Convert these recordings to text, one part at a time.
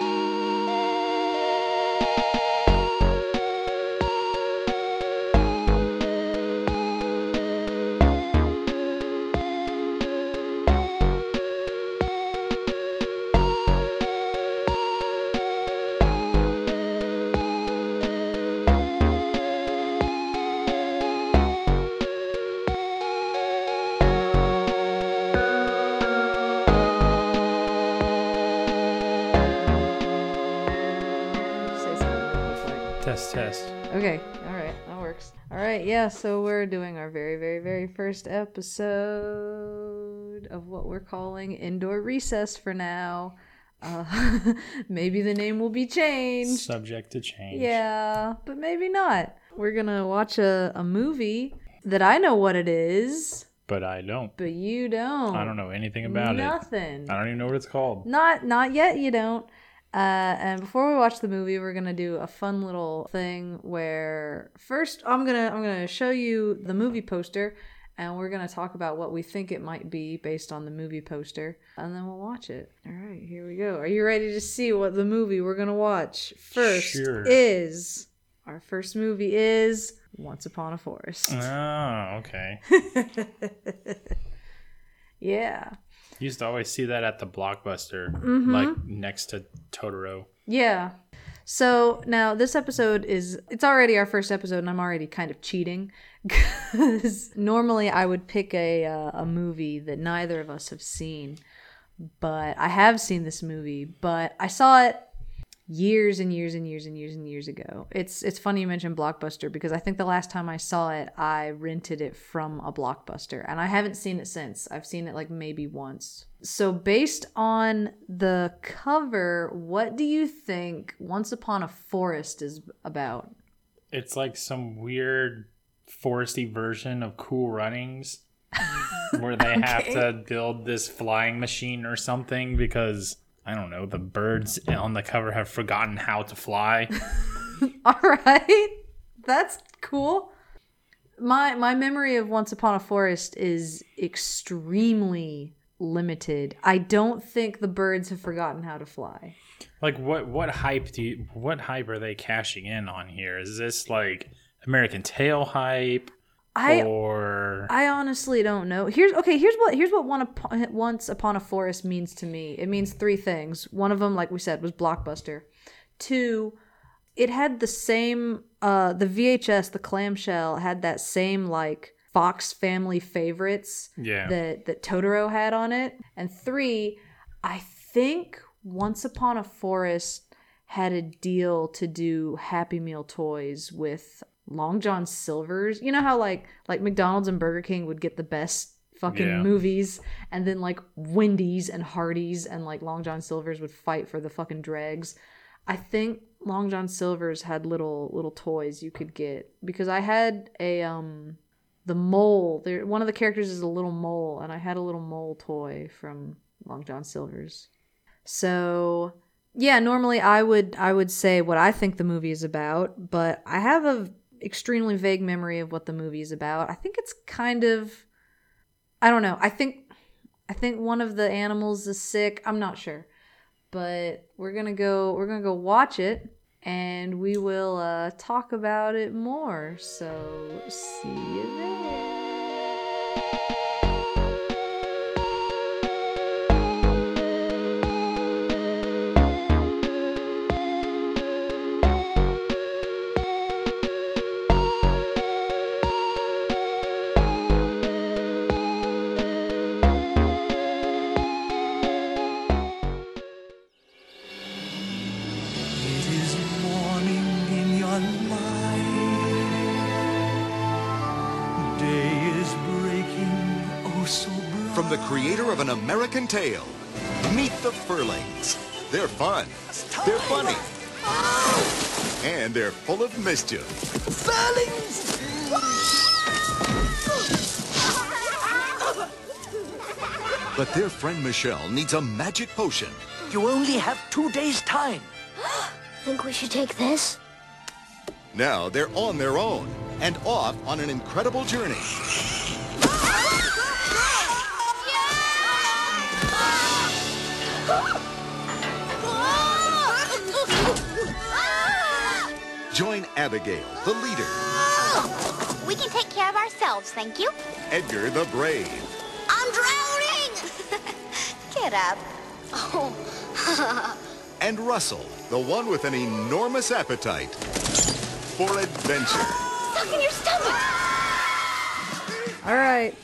Say Test. Okay, all right, that works. All right, yeah, so we're doing our very, very, very first episode of what we're calling Indoor Recess for now. Uh, maybe the name will be changed. Subject to change. Yeah, but maybe not. We're gonna watch a, a movie that I know what it is, But I don't. but you don't. I don't know anything about it. Nothing. I don't even know what it's called. Not not yet. You don't. Uh, and before we watch the movie, we're gonna do a fun little thing where first I'm gonna I'm gonna show you the movie poster, and we're gonna talk about what we think it might be based on the movie poster, and then we'll watch it. All right, here we go. Are you ready to see what the movie we're gonna watch first Sure. is? Our first movie is Once Upon a Forest. Oh, okay. yeah. Used to always see that at the blockbuster, Mm-hmm. like next to Totoro. Yeah. So now this episode is it's already our first episode and I'm already kind of cheating cuz normally I would pick a uh, a movie that neither of us have seen. But I have seen this movie, but I saw it years and years and years and years and years ago. It's it's funny you mentioned Blockbuster because I think the last time I saw it, I rented it from a Blockbuster and I haven't seen it since. I've seen it like maybe once. So based on the cover, what do you think Once Upon a Forest is about? It's like some weird foresty version of Cool Runnings, where they have to build this flying machine or something because I don't know the birds on the cover have forgotten how to fly. All right. That's cool. My my memory of Once Upon a Forest is extremely limited. I don't think the birds have forgotten how to fly. Like what what hype do you what hype are they cashing in on here? Is this like American Tail hype I or I honestly don't know. Here's okay. Here's what here's what one upon, once upon a forest means to me. It means three things. One of them, like we said, was blockbuster. Two, it had the same. Uh, the VHS, the clamshell, had that same like Fox Family favorites yeah. that that Totoro had on it. And three, I think Once Upon a Forest had a deal to do Happy Meal toys with Long John Silver's. You know how like like McDonald's and Burger King would get the best fucking Yeah. movies and then like Wendy's and Hardee's and like Long John Silver's would fight for the fucking dregs. I think Long John Silver's had little little toys you could get because I had a um the mole. There one of the characters is a little mole and I had a little mole toy from Long John Silver's. So, yeah, normally I would I would say what I think the movie is about, but I have a extremely vague memory of what the movie is about. I think it's kind of I don't know. I think I think one of the animals is sick. I'm not sure. But we're going to go we're going to go watch it and we will uh talk about it more. So, see you there. Creator of An American Tale, meet the Furlings. They're fun, they're funny, and they're full of mischief. Furlings! But their friend Michelle needs a magic potion. You only have two days' time. Think we should take this? Now they're on their own and off on an incredible journey. Abigail, the leader, We can take care of ourselves, thank you. Edgar, the brave, I'm drowning! Get up. Oh, and Russell, the one with an enormous appetite for adventure. stuck in your stomach! All right.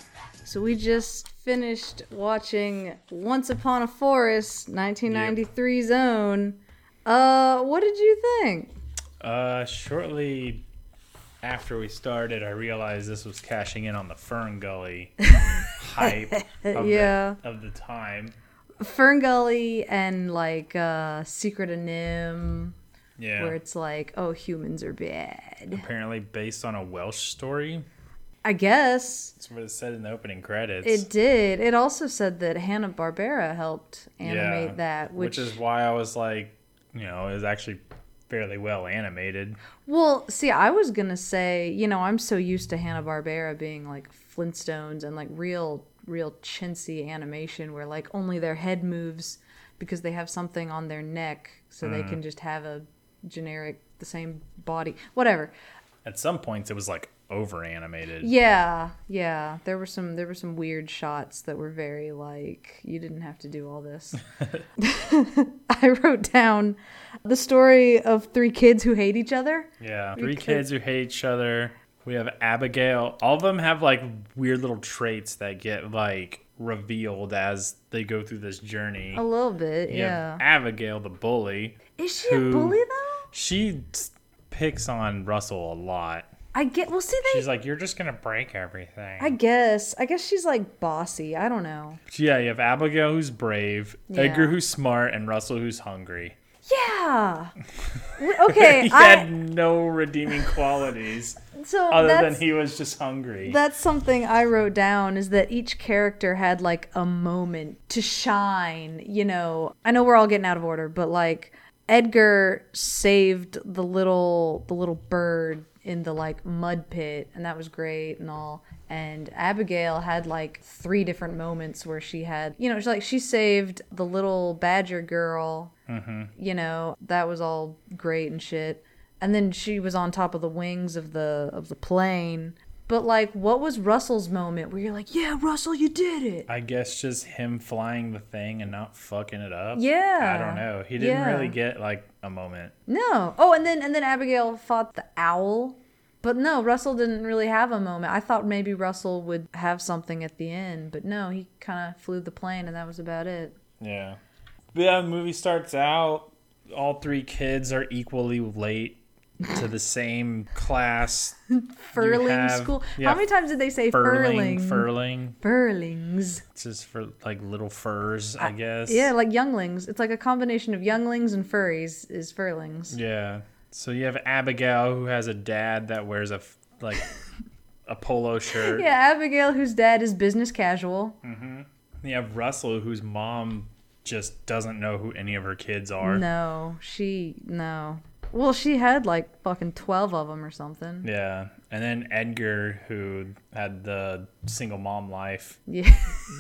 So we just finished watching Once Upon a Forest 1993 Zone. Uh, what did you think? Uh, shortly after we started, I realized this was cashing in on the Fern Gully hype of, Yeah. the, of the time. Fern Gully and like uh Secret of NIMH, Yeah. where it's like, oh, humans are bad. Apparently based on a Welsh story. I guess That's what it said in the opening credits. it did. It also said that Hanna Barbera helped animate Yeah, that, which, which is why I was like, you know, it was actually fairly well animated. Well, see, I was gonna say, you know, I'm so used to Hanna Barbera being like Flintstones and like real, real chintzy animation where like only their head moves because they have something on their neck, so they mm. can just have a generic, the same body, whatever. At some points, it was like over animated. Yeah, yeah. There were some, there were some weird shots that were very like you didn't have to do all this. I wrote down the story of three kids who hate each other. Yeah, three Because- kids who hate each other. We have Abigail. All of them have like weird little traits that get like revealed as they go through this journey. A little bit, You yeah. Abigail, the bully. Is she a bully though? She picks on Russell a lot. I get. Well, see, they. She's like, "You're just gonna break everything." I guess. I guess she's like bossy. I don't know. yeah, you have Abigail who's brave, Yeah. Edgar who's smart, and Russell who's hungry. Yeah. Okay. he I. had no redeeming qualities So other than he was just hungry. that's something I wrote down is that each character had like a moment to shine. You know. I know we're all getting out of order, but like Edgar saved the little the little bird in the like mud pit and that was great and all. And abigail had like three different moments where she had you know she's like she saved the little badger girl mm-hmm. you know that was all great and shit. And then she was on top of the wings of the of the plane but like what was russell's moment where you're like yeah russell you did it I guess just him flying the thing and not fucking it up. Yeah. I don't know. He didn't Yeah. really get like a moment. No. Oh, and then and then Abigail fought the owl. But no, Russell didn't really have a moment. I thought maybe Russell would have something at the end, but no, he kind of flew the plane and that was about it. Yeah. But yeah, the movie starts out. All three kids are equally late to the same class. Furling have- school. yeah, How many times did they say Furling, furling? furling. Furlings. It's just for like little furs, I guess. Yeah, like younglings. It's like a combination of younglings and furries is furlings. Yeah. So you have Abigail who has a dad that wears a like a polo shirt. Yeah, Abigail, whose dad is business casual. Mm-hmm. You have Russell whose mom just doesn't know who any of her kids are. No, she no. Well, she had like fucking twelve of them or something. Yeah. And then Edgar who had the single mom life. Yeah.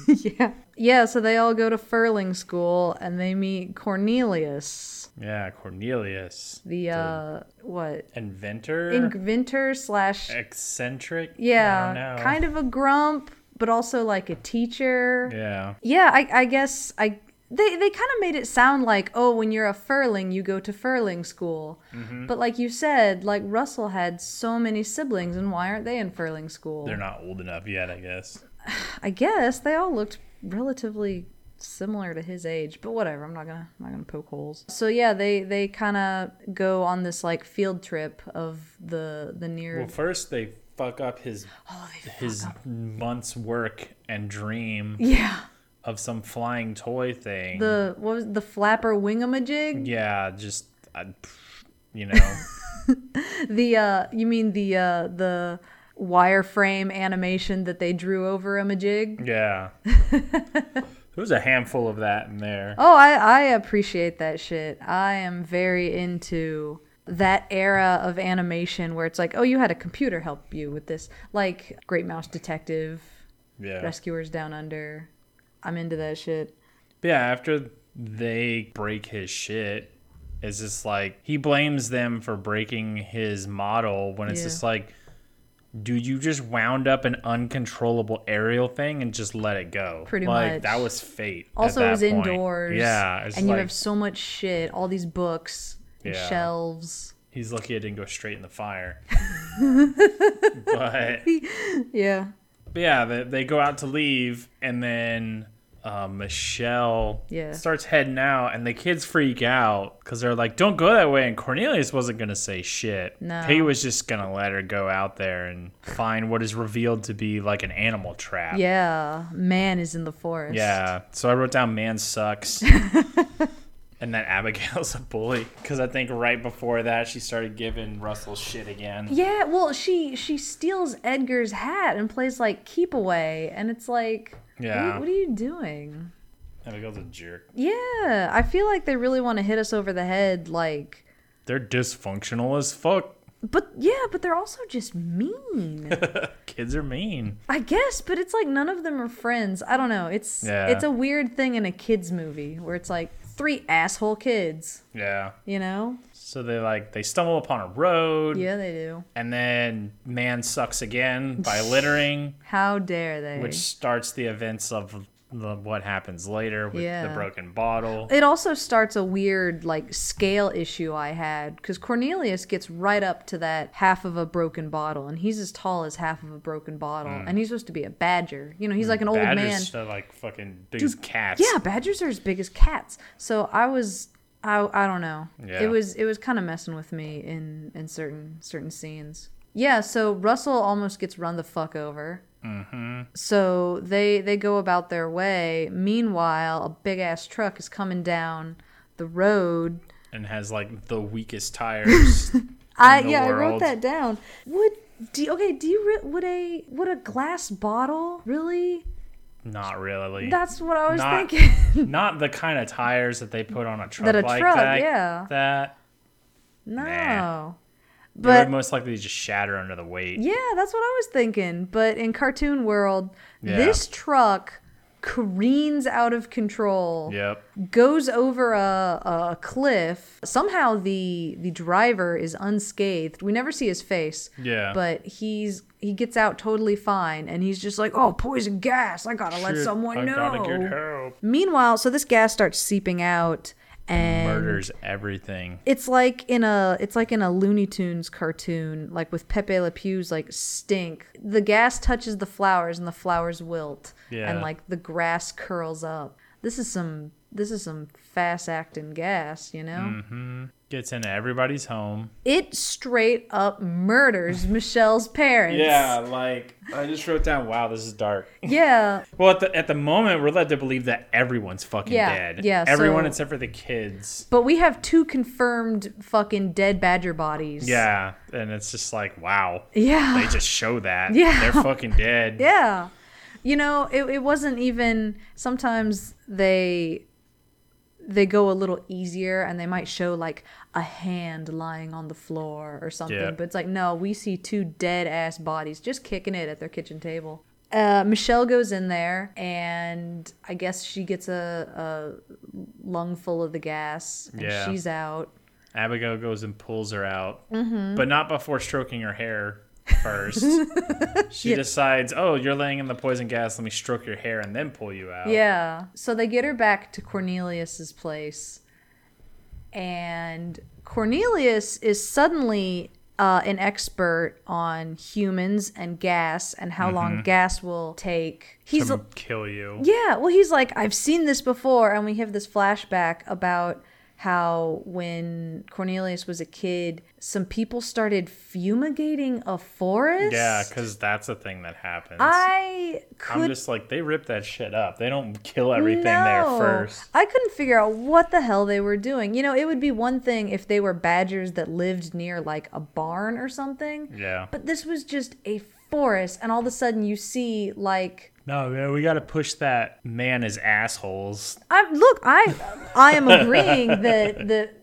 yeah. Yeah, so they all go to Furling school and they meet Cornelius, Yeah, Cornelius. the uh what? Inventor? Inventor slash eccentric? Yeah, kind of a grump, but also like a teacher. Yeah. Yeah, I, I guess I they they kind of made it sound like oh when you're a furling you go to furling school Mm-hmm. but like you said like russell had so many siblings and why aren't they in furling school They're not old enough yet, I guess. I guess they all looked relatively similar to his age, but whatever. I'm not gonna I'm not gonna poke holes. So yeah, they they kind of go on this like field trip of the the near. Well, first they fuck up his oh, they his month's work and dream yeah, of some flying toy thing. the what was the flapper wingamajig? yeah, just I, you know, The uh, you mean the uh the wireframe animation that they drew over a majig? yeah. there was a handful of that in there. Oh, I I appreciate that shit. I am very into that era of animation where it's like, oh, you had a computer help you with this, like Great Mouse Detective, Yeah. Rescuers Down Under. I'm into that shit. But yeah, after they break his shit, it's just like he blames them for breaking his model when it's Yeah. just like dude you just wound up an uncontrollable aerial thing and just let it go Pretty like much. that was fate at Also, it was point. indoors. yeah and you have so much shit, all these books, and Yeah. shelves. he's lucky it didn't go straight in the fire but Yeah. But yeah, they, they go out to leave, and then uh, Michelle Yeah. starts heading out, and the kids freak out because they're like, "Don't go that way." And Cornelius wasn't gonna say shit. No. he was just gonna let her go out there and find what is revealed to be like an animal trap. Yeah. Man is in the forest. Yeah. So I wrote down "man sucks." And that Abigail's a bully because I think right before that she started giving Russell shit again. Yeah, well, she she steals Edgar's hat and plays like keep away, and it's like, what are you- Yeah. what are you doing? Abigail's a jerk. Yeah, I feel like they really want to hit us over the head, like, They're dysfunctional as fuck. but yeah, but they're also just mean. Kids are mean. I guess, but it's like none of them are friends. I don't know. It's Yeah. it's a weird thing in a kids movie where it's like three asshole kids, Yeah. you know? So they like they stumble upon a road, Yeah, they do. and then man sucks again by littering, How dare they? which starts the events of the, what happens later with Yeah. the broken bottle. it also starts a weird like scale issue I had because Cornelius gets right up to that half of a broken bottle, and he's as tall as half of a broken bottle, and he's supposed to be a badger. You know, he's like an old man. Hmm. Badgers are like fucking big as cats. Yeah, badgers are as big as cats. So I was, I, I don't know. Yeah. It was, it was kind of messing with me in in certain certain scenes. Yeah. So Russell almost gets run the fuck over. Mm-hmm. So they they go about their way. Meanwhile, a big ass truck is coming down the road. and has like the weakest tires. I yeah, I wrote that down. Would do okay? Do you re- would a would a glass bottle really? Not really. That's what I was Not- thinking. Not the kind of tires that they put on a truck That a like truck, that. yeah. That no. Nah. they But would most likely just shatter under the weight. Yeah, that's what I was thinking. But in cartoon world, Yeah. this truck careens out of control, Yep. goes over a, a cliff. Somehow the the driver is unscathed. We never see his face. Yeah. But he's he gets out totally fine and he's just like, "Oh, poison gas. I got to let someone I know." gotta get help. Meanwhile, so this gas starts seeping out and Murders everything. it's like in a it's like in a Looney Tunes cartoon, like with Pepe Le Pew's like stink. The gas touches the flowers and the flowers wilt, Yeah. and like the grass curls up. This is some this is some fast acting gas, you know. Mm-hmm. Gets into everybody's home. It straight up murders Michelle's parents. Yeah, like I just wrote down. Wow, this is dark. yeah. Well, at the at the moment, we're led to believe that everyone's fucking Yeah, dead. yeah, everyone so- except for the kids. But we have two confirmed fucking dead badger bodies. Yeah, and it's just like wow. Yeah. They just show that. Yeah. they're fucking dead. Yeah. You know, it, it wasn't even sometimes they they go a little easier and they might show like a hand lying on the floor or something. Yeah. But it's like, no, we see two dead ass bodies just kicking it at their kitchen table. Uh, Michelle goes in there and I guess she gets a, a lung full of the gas and Yeah. she's out. Abigail goes and pulls her out, Mm-hmm. but not before stroking her hair first. she decides, oh, you're laying in the poison gas. Let me stroke your hair and then pull you out. Yeah. So they get her back to Cornelius's place, and Cornelius is suddenly uh, an expert on humans and gas and how long gas will take. He's To kill you. yeah. Well, he's like, I've seen this before, and we have this flashback about how when Cornelius was a kid, some people started fumigating a forest. Yeah, because that's a thing that happens. I could I'm just like, they rip that shit up. They don't kill everything there first. I couldn't figure out what the hell they were doing. You know, it would be one thing if they were badgers that lived near like a barn or something, Yeah. but this was just a forest, and all of a sudden you see like. No, man, we got to push that man is assholes. I look, I I am agreeing that that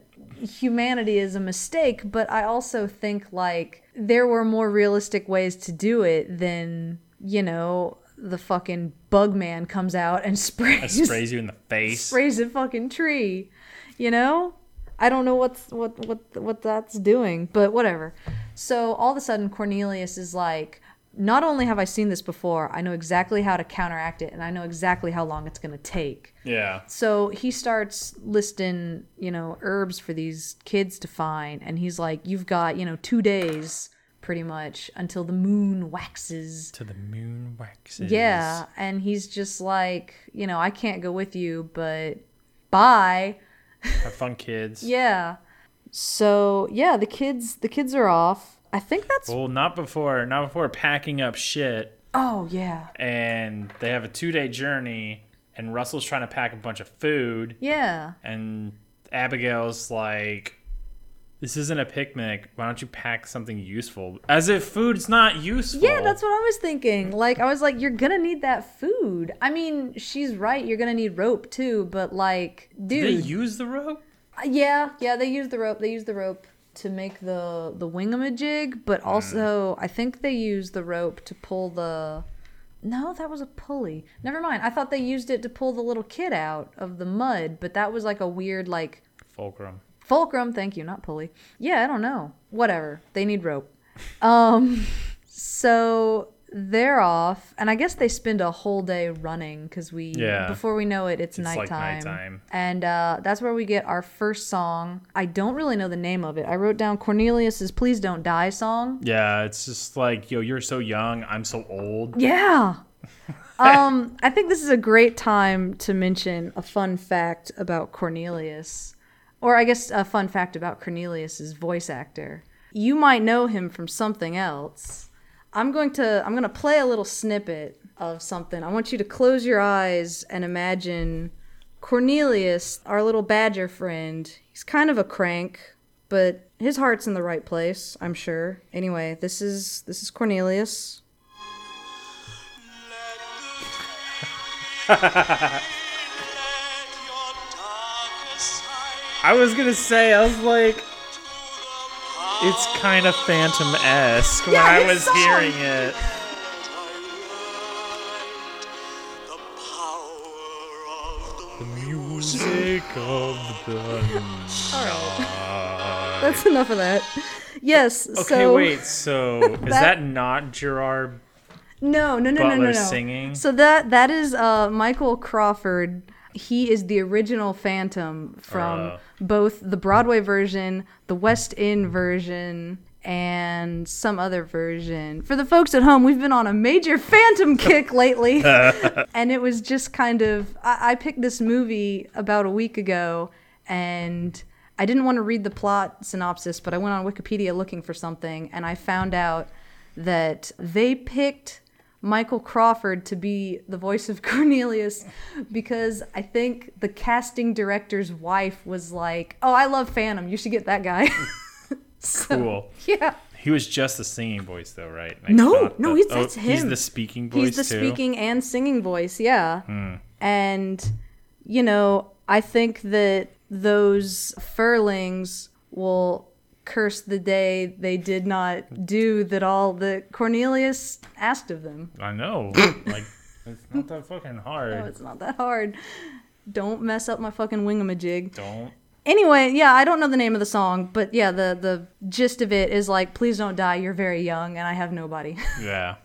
humanity is a mistake, but I also think like there were more realistic ways to do it than you know the fucking bug man comes out and sprays sprays you in the face. sprays a fucking tree. You know? I don't know what's what what what that's doing, but whatever. So all of a sudden Cornelius is like, not only have I seen this before, I know exactly how to counteract it, and I know exactly how long it's gonna take. Yeah. So he starts listing, you know, herbs for these kids to find, and he's like, "You've got, you know, two days, pretty much, until the moon waxes." To the moon waxes. Yeah, and he's just like, you know, I can't go with you, but bye. Have fun, kids. Yeah. So yeah, the kids, the kids are off. I think that's. Well, not before, not before packing up shit, Oh yeah, and they have a two-day journey, and Russell's trying to pack a bunch of food, yeah. and Abigail's like, "This isn't a picnic. Why don't you pack something useful?" As if food's not useful. Yeah, that's what I was thinking. Like, I was like, you're gonna need that food. I mean, she's right. You're gonna need rope too, but like, Did they dude, use the rope? Uh, yeah, yeah, they use the rope. They use the rope to make the the wingamajig, but also I think they use the rope to pull the. No, that was a pulley. Never mind. I thought they used it to pull the little kid out of the mud, but that was like a weird like Fulcrum. fulcrum. Thank you, not pulley. Yeah, I don't know. Whatever. They need rope. Um, so they're off, and I guess they spend a whole day running because we Yeah. before we know it, it's, It's like nighttime. nighttime. And uh, that's where we get our first song. I don't really know the name of it. I wrote down Cornelius's "Please Don't Die" song. Yeah, it's just like, yo, you're so young, I'm so old. Yeah. um, I think this is a great time to mention a fun fact about Cornelius, or I guess a fun fact about Cornelius's voice actor. You might know him from something else. I'm going to I'm going to play a little snippet of something. I want you to close your eyes and imagine Cornelius, our little badger friend. He's kind of a crank, but his heart's in the right place, I'm sure. Anyway, this is this is Cornelius. I was gonna say, I was like, it's kind of Phantom esque when I was song. hearing it. The music of the That's enough of that. Yes. Okay, so wait. So is That- that not Gerard? no, no, no, no, no, no. singing? So that that is uh, Michael Crawford. He is the original Phantom from Oh. both the Broadway version, the West End version, and some other version. For the folks at home, we've been on a major Phantom kick lately, and it was just kind of. I, I picked this movie about a week ago, and I didn't want to read the plot synopsis, but I went on Wikipedia looking for something, and I found out that they picked Michael Crawford to be the voice of Cornelius because I think the casting director's wife was like, "Oh, I love Phantom. You should get that guy." So, Cool. Yeah. He was just the singing voice, though, right? Like, No, no, the- he's- oh, that's He's the speaking voice He's the too. speaking and singing voice, yeah. Hmm. And you know, I think that those furlings will curse the day they did not do that all that Cornelius asked of them. I know. like, it's not that fucking hard. No, it's not that hard. Don't mess up my fucking wingamajig. Don't. Anyway, yeah, I don't know the name of the song, but yeah, the the gist of it is like, please don't die. You're very young, and I have nobody. Yeah.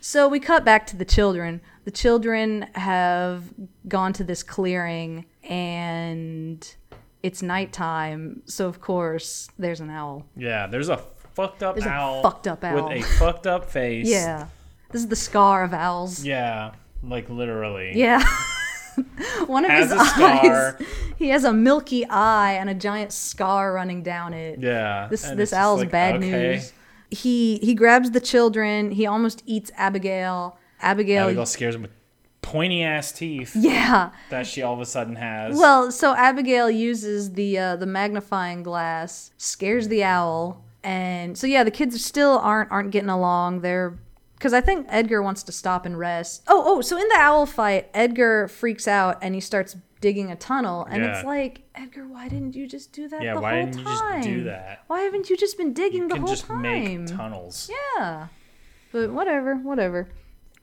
so we cut back to the children. The children have gone to this clearing, and it's nighttime. So of course, there's an owl. Yeah. There's a fucked up There's a fucked up owl. With a fucked up face. Yeah, this is the scar of owls. Yeah. Like literally. Yeah. One of Has his eyes, he has a milky eye and a giant scar running down it. Yeah. This this owl's like, bad okay. news. He he grabs the children. He almost eats Abigail. Abigail. Abigail scares him with pointy ass teeth yeah. that she all of a sudden has. Well, so Abigail uses the uh, the magnifying glass, scares the owl, and so yeah, the kids still aren't aren't getting along. They're because I think Edgar wants to stop and rest. Oh, oh, so in the owl fight, Edgar freaks out and he starts digging a tunnel, and it's like Edgar, why didn't you just do that Yeah, the why whole didn't you time? just do that? Why haven't you just been digging you the can whole just time? make tunnels. Yeah, but whatever, whatever.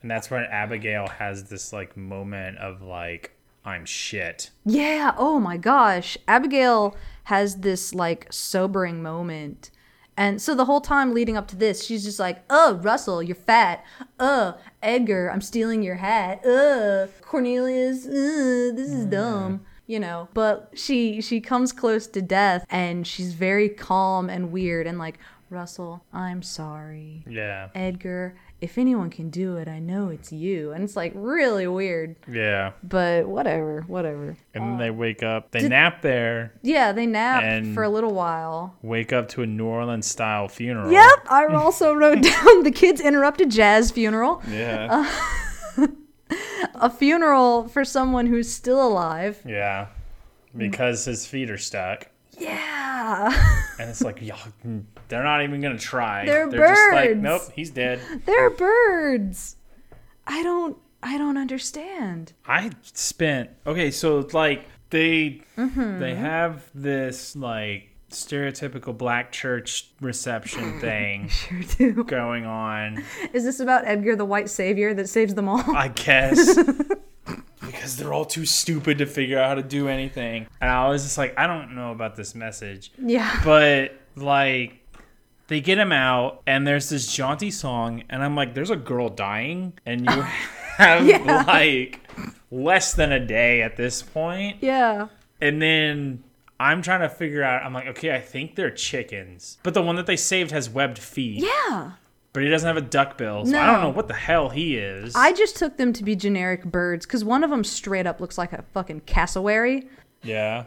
And that's when Abigail has this like moment of like, I'm shit. Yeah. Oh my gosh. Abigail has this like sobering moment. And so the whole time leading up to this, she's just like, "Oh, Russell, you're fat. Uh, Edgar, I'm stealing your hat. Uh, Cornelius, uh, this is dumb." You know, but she she comes close to death and she's very calm and weird and like, "Russell, I'm sorry. Yeah. Edgar, if anyone can do it, I know it's you." And it's like really weird, Yeah. but whatever, whatever. And then they uh, wake up. They nap there. Yeah, they nap for a little while. Wake up to a New Orleans style funeral. Yep, I also wrote down the kids interrupted jazz funeral. Yeah. Uh, a funeral for someone who's still alive. yeah. Because his feet are stuck. Yeah. And it's like, y'all, they're not even gonna try. They're just like, birds. nope, he's dead. They're birds. I don't I don't understand. I spent okay, so like they Mm-hmm. they have this like stereotypical black church reception thing Sure do. going on. Is this about Edgar the white savior that saves them all? I guess. Because they're all too stupid to figure out how to do anything. And I was just like, I don't know about this message. yeah. But like they get him out and there's this jaunty song and I'm like, there's a girl dying and you have Yeah. like less than a day at this point. Yeah. And then I'm trying to figure out I'm like, okay, I think they're chickens. But the one that they saved has webbed feet. Yeah. But he doesn't have a duck bill. So I don't know what the hell he is. I just took them to be generic birds because one of them straight up looks like a fucking cassowary. yeah.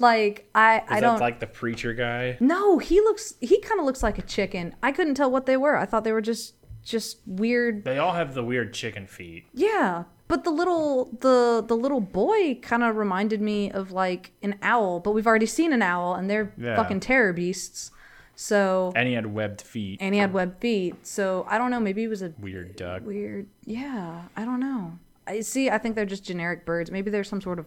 Like I, Is I don't. like the preacher guy? No, he looks he kind of looks like a chicken. I couldn't tell what they were. I thought they were just just weird. They all have the weird chicken feet. Yeah. But the little the the little boy kind of reminded me of like an owl, but we've already seen an owl and they're Yeah. fucking terror beasts. So And he had webbed feet. and he had webbed feet. So I don't know, maybe he was a Weird duck. weird. Yeah, I don't know. I see I think they're just generic birds. Maybe they're some sort of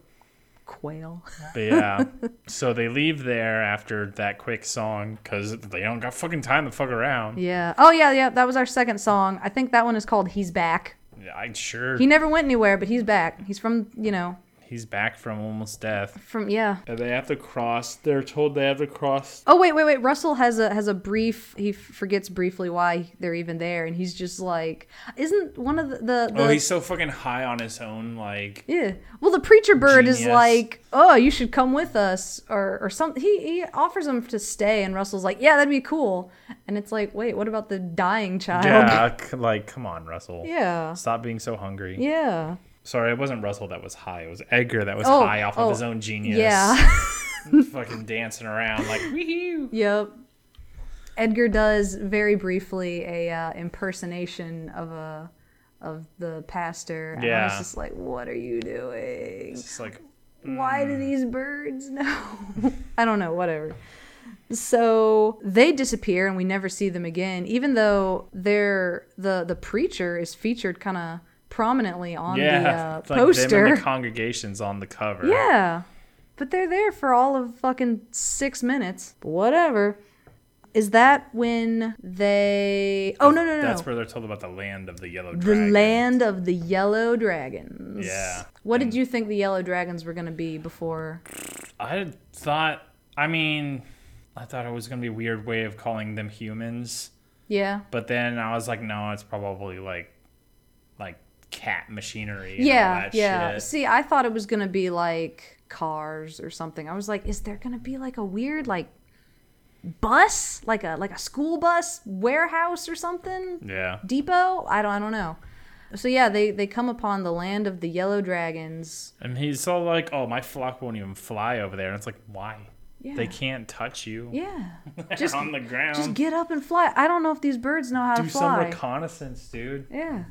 quail. Yeah. so they leave there after that quick song because they don't got fucking time to fuck around. yeah. Oh yeah, yeah, that was our second song. I think that one is called He's Back. Yeah, I sure He never went anywhere, but he's back. He's from, you know, he's back from almost death. from yeah. And they have to cross. They're told they have to cross. Oh wait, wait, wait. Russell has a has a brief. He forgets briefly why they're even there, and he's just like, isn't one of the the, the Oh, he's so fucking high on his own. Like, yeah. Well, the preacher bird is like, oh, you should come with us, or or something. He he offers him to stay, and Russell's like, yeah, that'd be cool. And it's like, wait, what about the dying child? yeah, like come on, Russell. Yeah. Stop being so hungry. Yeah. Sorry, it wasn't Russell that was high. It was Edgar that was Oh, high off oh, of his own genius. Yeah. fucking dancing around like wee Yep. Edgar does very briefly a uh, impersonation of a of the pastor, and I was Yeah. just like, "What are you doing? It's just like Why do these birds know?" I don't know. Whatever. So they disappear, and we never see them again. Even though they're the the preacher is featured kind of prominently on yeah, the uh, like poster. and the congregation's on the cover. Yeah. But they're there for all of fucking six minutes. Whatever. Is that when they. Oh, no, no, no. That's no. where they're told about the land of the yellow dragons. The land of the yellow dragons. Yeah. What did you think the yellow dragons were going to be before? I thought. I mean, I thought it was gonna be a weird way of calling them humans, Yeah. but then I was like, no, it's probably like cat machinery. And Yeah, yeah. Shit. See, I thought it was going to be like cars or something. I was like, is there going to be like a weird, like, bus? Like a like a school bus warehouse or something? Yeah. depot i don't i don't know so yeah they they come upon the land of the yellow dragons And he's all like, "Oh, my flock won't even fly over there," and it's like, why? yeah They can't touch you. yeah just on the ground. just get up and fly i don't know if these birds know how Do to fly. Do some reconnaissance, dude. yeah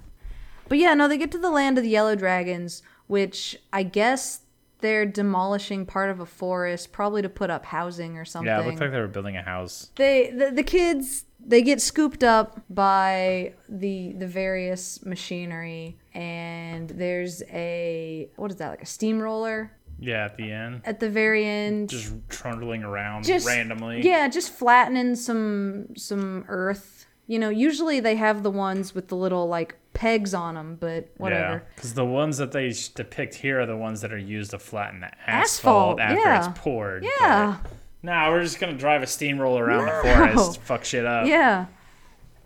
but yeah no they get to the land of the yellow dragons which i guess they're demolishing part of a forest probably to put up housing or something Yeah, it looked like they were building a house. they the, the kids they get scooped up by the the various machinery and there's a what is that like a steamroller? Yeah, at the end, at the very end. Just trundling around just randomly. yeah just flattening some some earth. You know usually they have the ones with the little like pegs on them, but whatever. Because the ones that they depict here are the ones that are used to flatten the Asphalt, asphalt, after yeah. it's poured. Yeah. But, nah, we're just gonna drive a steamroller around No. the forest, fuck shit up, Yeah.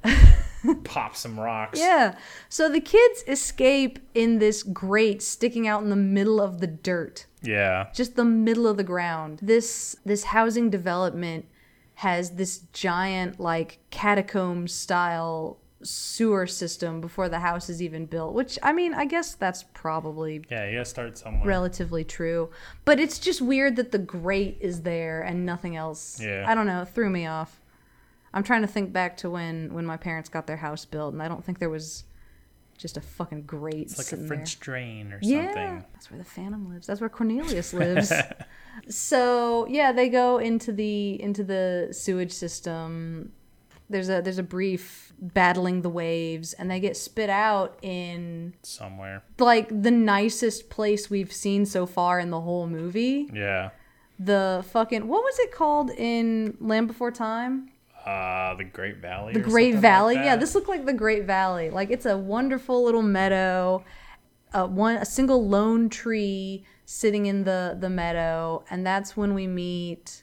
pop some rocks. Yeah. So the kids escape in this grate sticking out in the middle of the dirt. Yeah. just the middle of the ground. This this housing development has this giant like catacomb style sewer system before the house is even built, which I mean, I guess that's probably Yeah, you gotta start somewhere. relatively true. But it's just weird that the grate is there and nothing else. Yeah. I don't know, it threw me off. I'm trying to think back to when when my parents got their house built and I don't think there was just a fucking grate It's like a French there. drain or Yeah, something. that's where the Phantom lives. That's where Cornelius lives. so yeah, they go into the into the sewage system. There's a there's a brief battling the waves, and they get spit out in Somewhere. like the nicest place we've seen so far in the whole movie. Yeah. The fucking what was it called in Land Before Time? Uh, the Great Valley. The Great something like Valley. yeah, this looked like the Great Valley. Like it's a wonderful little meadow. Uh, one a single lone tree sitting in the the meadow, and that's when we meet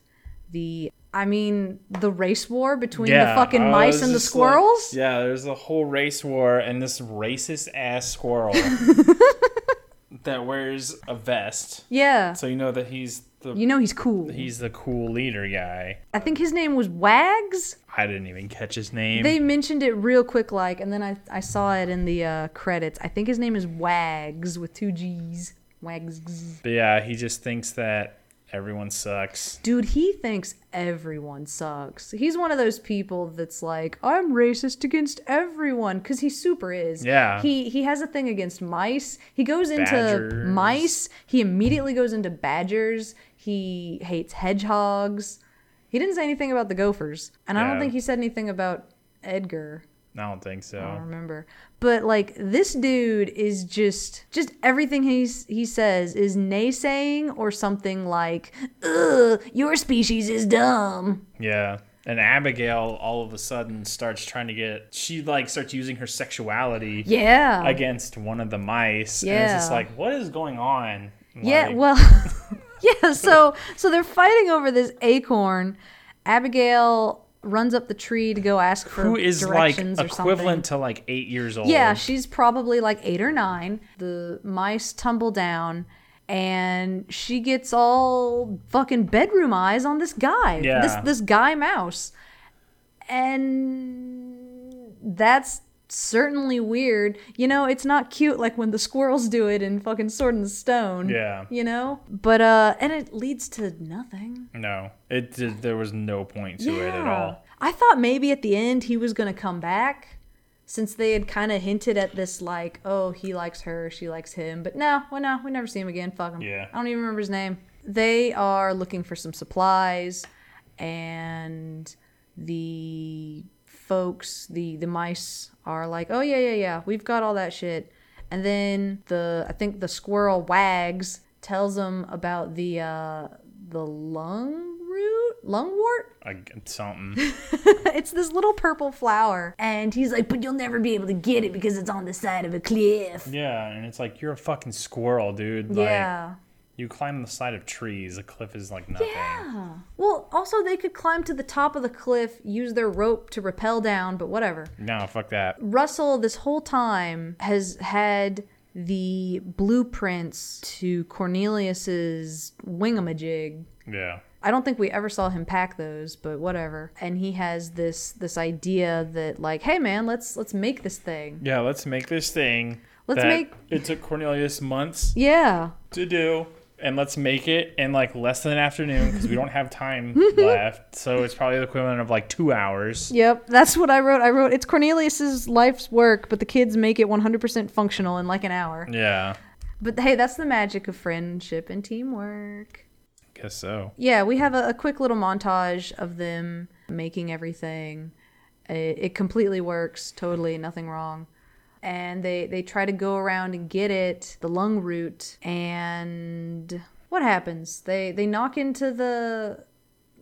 the. I mean, the race war between the fucking I mice and the just like- squirrels. yeah, there's a whole race war, and this racist ass squirrel that wears a vest, Yeah. so you know that he's the You know he's cool. he's the cool leader guy. I think his name was Wags. I didn't even catch his name. They mentioned it real quick, like, and then I, I saw it in the uh, credits. I think his name is Wags with two G's. Wags. but yeah, he just thinks that everyone sucks. Dude, he thinks everyone sucks. He's one of those people that's like, I'm racist against everyone, because he super is. Yeah. He he has a thing against mice. He goes into Badgers. mice. He immediately goes into badgers. He hates hedgehogs. He didn't say anything about the gophers, and I don't think he said anything about Edgar. I don't think so. I don't remember. But like this dude is just just everything he's he says is naysaying or something like, "Ugh, your species is dumb." Yeah. And Abigail all of a sudden starts trying to get she like starts using her sexuality Yeah. against one of the mice. And it's just like, what is going on? Yeah, well, yeah. So so they're fighting over this acorn. Abigail runs up the tree to go ask for who is like equivalent to like eight years old. Yeah, she's probably like eight or nine. The mice tumble down, and she gets all fucking bedroom eyes on this guy. Yeah. This this guy mouse, and that's certainly weird. You know, it's not cute like when the squirrels do it in fucking Sword and Stone. Yeah. You know, but uh, and it leads to nothing. No, it did, there was no point to it at all. I thought maybe at the end he was gonna come back, since they had kind of hinted at this, like, oh, he likes her, she likes him. But no, well, no, we never see him again. Fuck him. Yeah. I don't even remember his name. They are looking for some supplies, and the folks, the the mice, are like, oh yeah, yeah, yeah, we've got all that shit. And then the I think the squirrel Wags tells them about the uh, the lung root, lungwort Like, something. it's this little purple flower. And he's like, but you'll never be able to get it because it's on the side of a cliff. yeah, and it's like you're a fucking squirrel, dude. Like, yeah. You climb the side of trees. A cliff is like nothing. Yeah. Well, also, they could climb to the top of the cliff, use their rope to rappel down, but whatever. No, fuck that. Russell, this whole time, has had the blueprints to Cornelius's wingamajig. Yeah. I don't think we ever saw him pack those, but whatever. And he has this this idea that like, hey man, let's let's make this thing. Yeah, let's make this thing. Let's make- It took Cornelius months Yeah. to do, and let's make it in like less than an afternoon because we don't have time left. So it's probably the equivalent of like two hours. Yep, that's what I wrote. I wrote it's Cornelius's life's work, but the kids make it 100% functional in like an hour. Yeah, But hey, that's the magic of friendship and teamwork. I guess so. Yeah, we have a, a quick little montage of them making everything. It, it completely works, totally, nothing wrong. And they they try to go around and get it, the lung root, and what happens? They they knock into the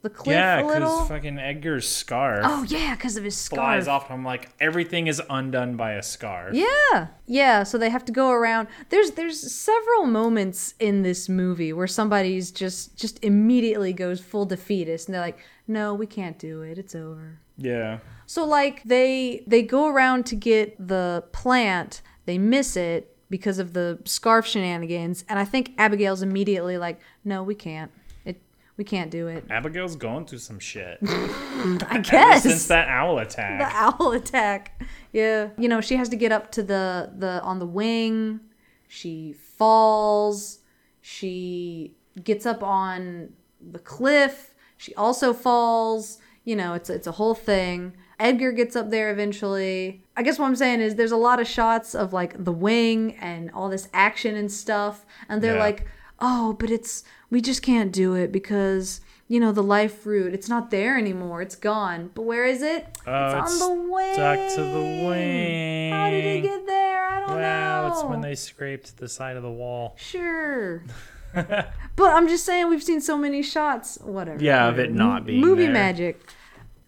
the cliff yeah, a little. because fucking Edgar's scarf oh yeah, because of his scarf. flies off. I'm like, everything is undone by a scarf. Yeah. Yeah, so they have to go around. There's there's several moments in this movie where somebody's just just immediately goes full defeatist and they're like, "No, we can't do it. It's over." Yeah. So like they they go around to get the plant, they miss it because of the scarf shenanigans, and I think Abigail's immediately like, "No, we can't. It we can't do it." Abigail's going through some shit I guess since that owl attack. the owl attack. Yeah. You know, she has to get up to the the on the wing. She falls. She gets up on the cliff. She also falls. You know, it's it's a whole thing. Edgar gets up there eventually. I guess what I'm saying is there's a lot of shots of like the wing and all this action and stuff and they're Yeah. like, "Oh, but it's we just can't do it because you know, the life root, it's not there anymore. It's gone. But where is it? Oh, it's, it's on the wing. stuck to the wing. How did it get there? I don't Wow, know. it's when they scraped the side of the wall. Sure. but I'm just saying, we've seen so many shots. Whatever. Yeah, of it not being movie there. magic.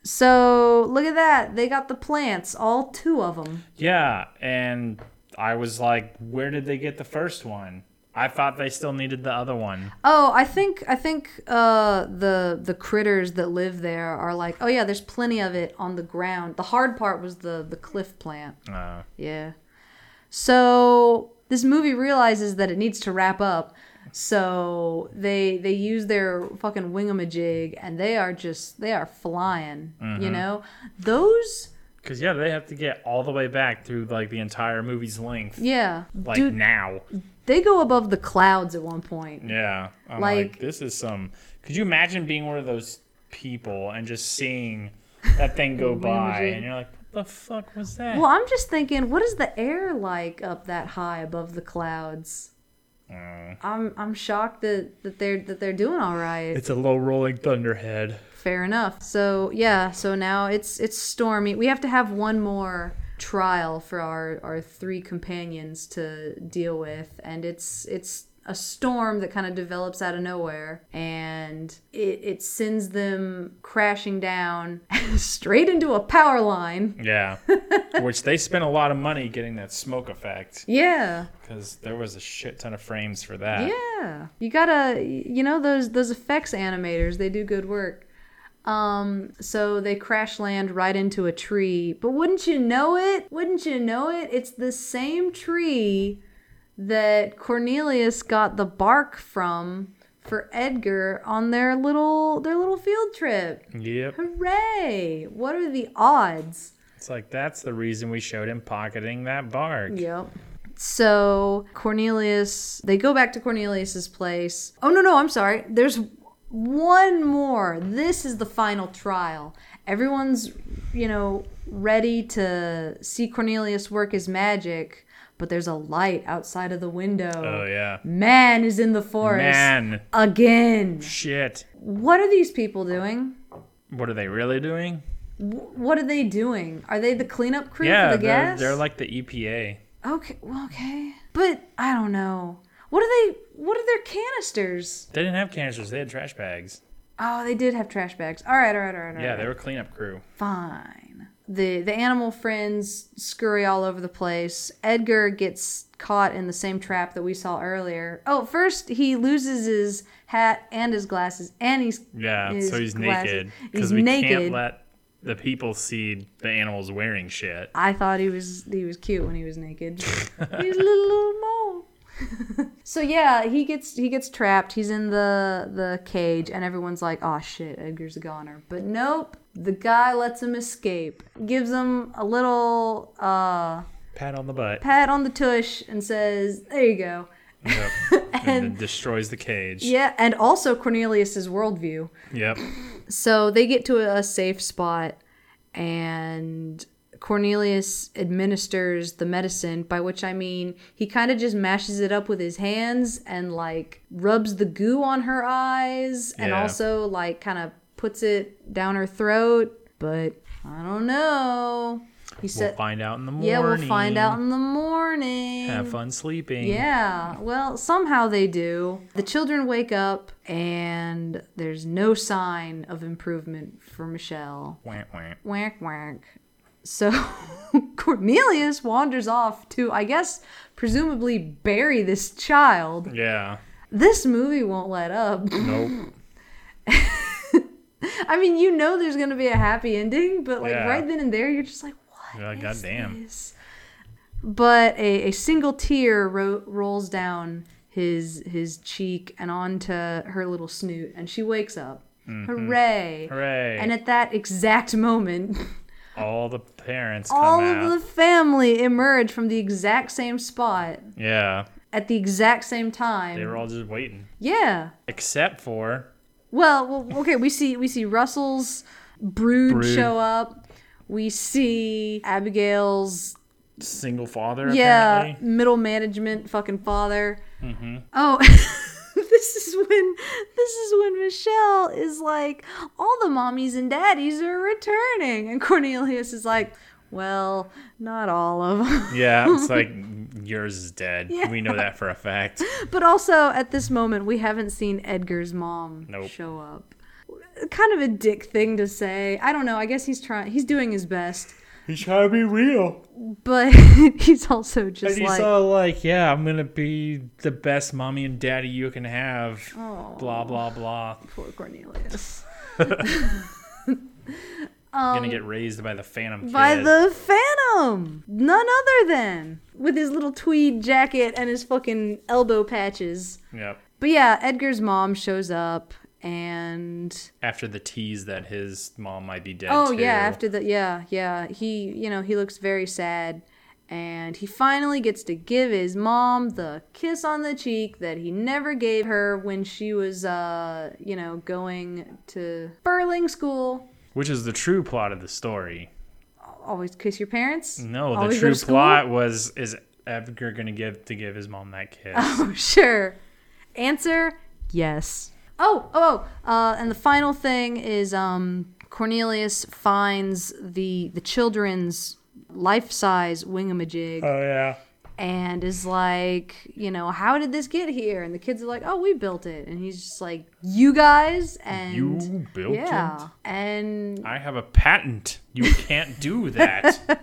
So look at that. They got the plants, all two of them. Yeah, and I was like, where did they get the first one? I thought they still needed the other one. Oh, I think I think uh, the the critters that live there are like, oh yeah, there's plenty of it on the ground. The hard part was the the cliff plant. Uh, Yeah. So this movie realizes that it needs to wrap up. So they they use their fucking wingamajig and they are just they are flying. You mm-hmm. know? Those Cause yeah, they have to get all the way back through like the entire movie's length. yeah. Like Dude, now. they go above the clouds at one point. Yeah. I'm like, Like- this is some could you imagine being one of those people and just seeing that thing go by and you're like, what the fuck was that? Well, I'm just thinking, what is the air like up that high above the clouds? Mm. I'm I'm shocked that, that they're that they're doing all right. It's a low rolling thunderhead. Fair enough. So yeah, so now it's it's stormy. We have to have one more trial for our our three companions to deal with, and it's it's a storm that kind of develops out of nowhere, and it it sends them crashing down straight into a power line. Yeah. Which they spent a lot of money getting that smoke effect Yeah. because there was a shit ton of frames for that. Yeah, you gotta, you know, those those effects animators, they do good work. Um, so they crash land right into a tree, but wouldn't you know it? Wouldn't you know it? It's the same tree that Cornelius got the bark from for Edgar on their little their little field trip. Yep. Hooray! What are the odds? It's like that's the reason we showed him pocketing that bark. Yep. So Cornelius, they go back to Cornelius's place. Oh no, no, I'm sorry. There's one more. This is the final trial. Everyone's, you know, ready to see Cornelius work his magic, but there's a light outside of the window. Oh yeah. Man is in the forest Man. again. Shit. What are these people doing? What are they really doing? Wh- What are they doing? Are they the cleanup crew yeah, for the they're, gas? they're like the EPA. Okay, well, okay. But I don't know. What are they what are their canisters? They didn't have canisters, they had trash bags. Oh, they did have trash bags. All right, all right, all right. all Yeah, right. they were cleanup crew. fine. The the animal friends scurry all over the place. Edgar gets caught in the same trap that we saw earlier. Oh, first he loses his hat and his glasses and he's Yeah, his so he's glasses. naked. He's Because we naked. can't let the people see the animals wearing shit. I thought he was he was cute when he was naked. he's a little, little mole. so yeah, he gets he gets trapped. He's in the the cage, and everyone's like, "Oh shit, Edgar's a goner." But nope, the guy lets him escape. Gives him a little uh, Pat on the butt. pat on the tush and says, "There you go." Yep. and, then destroys the cage. Yeah, and also Cornelius's worldview. Yep. So they get to a safe spot, and Cornelius administers the medicine, by which I mean he kind of just mashes it up with his hands and like rubs the goo on her eyes and Yeah. also like kind of puts it down her throat. But I don't know. He We'll said, find out in the morning. Yeah, we'll find out in the morning. Have fun sleeping. Yeah, well, somehow they do. The children wake up and there's no sign of improvement for Michelle. Wah, wah. Whack whack. So Cornelius wanders off to, I guess, presumably bury this child. Yeah. This movie won't let up. Nope. I mean, you know there's gonna be a happy ending, but like Yeah. right then and there, you're just like, what? Like, is "Goddamn." this?" But a, a single tear ro- rolls down his his cheek and onto her little snoot, and she wakes up. Hooray! Mm-hmm. Hooray. And at that exact moment, All the parents come all out. of the family emerge from the exact same spot Yeah. at the exact same time. They were all just waiting. yeah. Except for Well, well, okay. We see we see Russell's brood, Brood. show up. We see Abigail's single father, yeah apparently. middle management fucking father. Mm-hmm. Oh, this is when this is when Michelle is like, all the mommies and daddies are returning, and Cornelius is like, well, not all of them. Yeah, it's like yours is dead. We know that for a fact. But also at this moment, we haven't seen Edgar's mom Nope. show up. Kind of a dick thing to say. I don't know. I guess he's trying. He's doing his best, He's trying to be real. but he's also just And he's like, all like, "Yeah, I'm gonna be the best mommy and daddy you can have." oh, Blah blah blah. poor Cornelius. Gonna get raised by the Phantom Kid. Um, By the Phantom, none other than with his little tweed jacket and his fucking elbow patches. Yep. But yeah, Edgar's mom shows up and After the tease that his mom might be dead. Oh too. yeah, after the yeah, yeah. He you know, he looks very sad and he finally gets to give his mom the kiss on the cheek that he never gave her when she was uh, you know, going to Burling school. Which is the true plot of the story. Always kiss your parents? No, the Always true plot was is Edgar gonna give to give his mom that kiss. Oh, sure. Answer yes. Oh, oh, oh. Uh, and the final thing is um, Cornelius finds the the children's life size wingamajig. oh yeah. And is like, you know, how did this get here? And the kids are like, oh, we built it. And he's just like, you guys and You built yeah, it? and I have a patent. You can't do that.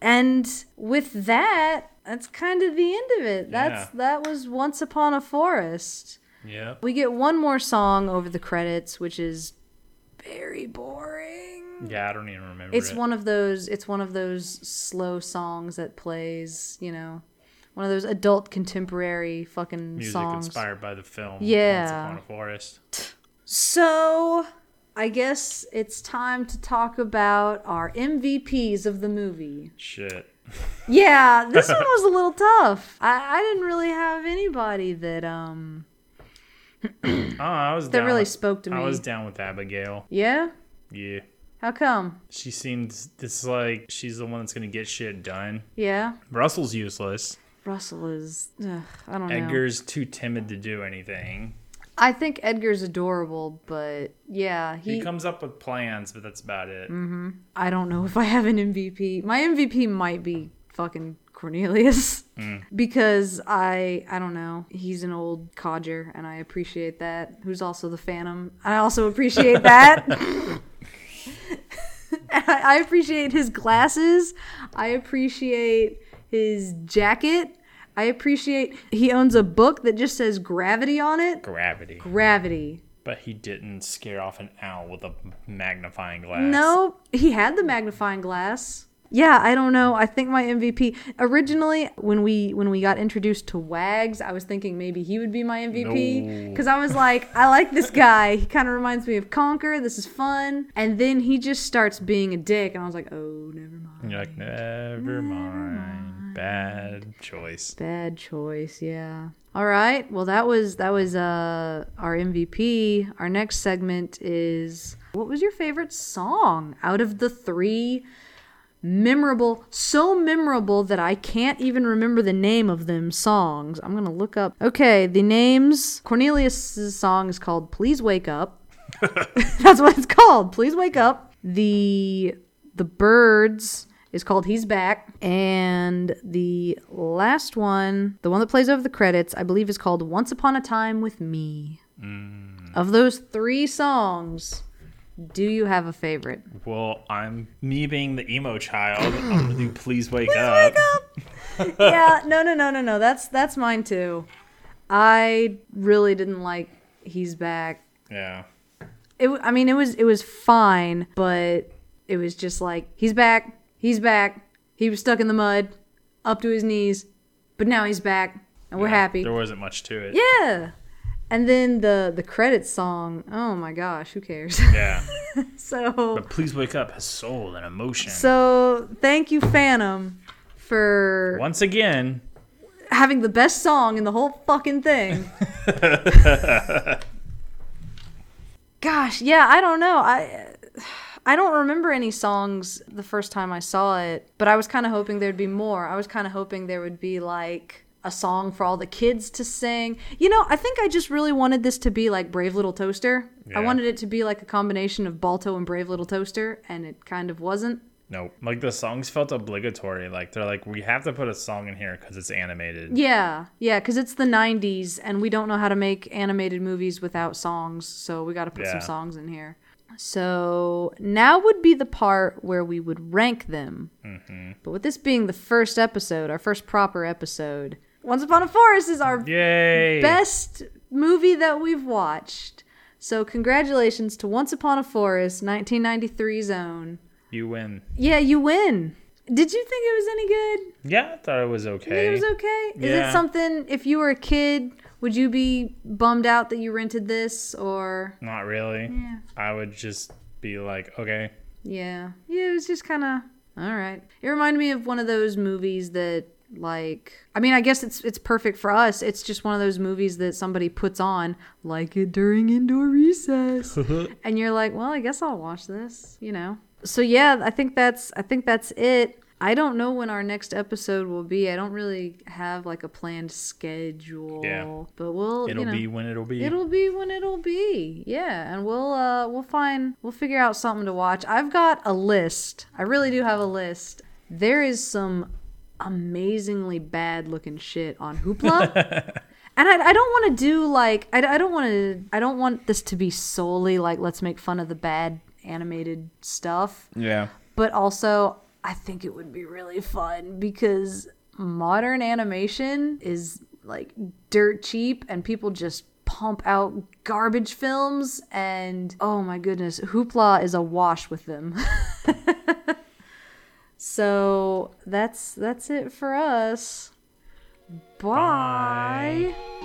and with that, that's kind of the end of it. That's Yeah. that was Once Upon a Forest. yep. We get one more song over the credits, which is very boring. Yeah, I don't even remember. It's it. one of those it's one of those slow songs that plays, you know, one of those adult contemporary fucking music songs. inspired by the film. Yeah. Once Upon a Forest. So, I guess it's time to talk about our MVPs of the movie. Shit. Yeah, this one was a little tough. I, I didn't really have anybody that um Oh, I was that really with- spoke to me. I was down with Abigail. yeah. Yeah. How come? She seems it's like she's the one that's gonna get shit done. Yeah. Russell's useless. Russell is. Ugh, I don't know. Edgar's too timid to do anything. I think Edgar's adorable, but yeah, He he. comes up with plans, but that's about it. Mm-hmm. I don't know if I have an MVP. My MVP might be fucking Cornelius hmm. because I I don't know. He's an old codger and I appreciate that. Who's also the Phantom. I also appreciate that. I I appreciate his glasses. I appreciate his jacket. I appreciate he owns a book that just says gravity on it. Gravity. Gravity. But he didn't scare off an owl with a magnifying glass. No, he had the magnifying glass. Yeah, I don't know. I think my MVP originally when we when we got introduced to Wags, I was thinking maybe he would be my MVP No. because I was like, I like this guy. He kind of reminds me of Conquer. This is fun. And then he just starts being a dick, and I was like, oh, never mind. And you're like, never mind. Bad choice. Bad choice, yeah. All right. Well, that was that was uh our MVP. Our next segment is what was your favorite song out of the 3 memorable so memorable that I can't even remember the name of them songs. I'm going to look up. Okay, the names Cornelius's song is called Please Wake Up. That's what it's called. Please Wake Up. The the Birds is called He's Back. And the last one, the one that plays over the credits, I believe is called Once Upon a Time with Me. Mm. Of those three songs, do you have a favorite? Well, I'm me being the emo child. I'm gonna do "Please Wake Up." yeah, no, no, no, no, no. That's that's mine too. I really didn't like "He's Back." Yeah, It, I mean, it was it was fine, but it was just like he's back, he's back. He was stuck in the mud, up to his knees, but now he's back, and we're Yeah, happy. There wasn't much to it. Yeah. And then the the credits song. Oh my gosh, who cares? Yeah. so But "Please Wake Up" has soul and emotion. so thank you, Phantom, for Once again, having the best song in the whole fucking thing. Gosh, yeah, I don't know. I I don't remember any songs the first time I saw it, but I was kind of hoping there'd be more. I was kind of hoping there would be like a song for all the kids to sing. You know, I think I just really wanted this to be like Brave Little Toaster. I wanted it to be like a combination of Balto and Brave Little Toaster, and it kind of wasn't. no, like the songs felt obligatory. Like they're like, we have to put a song in here because it's animated. Yeah, yeah, because it's the 90s and we don't know how to make animated movies without songs, so we got to put some songs in here. So now would be the part where we would rank them. Mm-hmm. But with this being the first episode, our first proper episode, Once Upon a Forest is our Yay! best movie that we've watched. So congratulations to Once Upon a Forest, 1993 Zone. You win. Yeah, you win. Did you think it was any good? Yeah, I thought it was You think okay. it was okay? Is Yeah. it something if you were a kid, would you be bummed out that you rented this or Not really. Yeah. I would just be like, okay, yeah. Yeah, it was just kind of all right. It reminded me of one of those movies that like I mean, I guess it's it's perfect for us. It's just one of those movies that somebody puts on like it during indoor recess. and you're like, "Well, I guess I'll watch this," you know. So yeah, I think that's I think that's it. I don't know when our next episode will be. I don't really have like a planned schedule. Yeah. But we'll it'll you know, be when it'll be. It'll be when it'll be. Yeah, and we'll uh we'll find we'll figure out something to watch. I've got a list. I really do have a list. There is some amazingly bad looking shit on Hoopla. and I, I don't want to do like I, I don't want to I don't want this to be solely like let's make fun of the bad animated stuff yeah. but also I think it would be really fun because modern animation is like dirt cheap and people just pump out garbage films and oh my goodness, Hoopla is a wash with them. so that's that's it for us. Bye. Bye.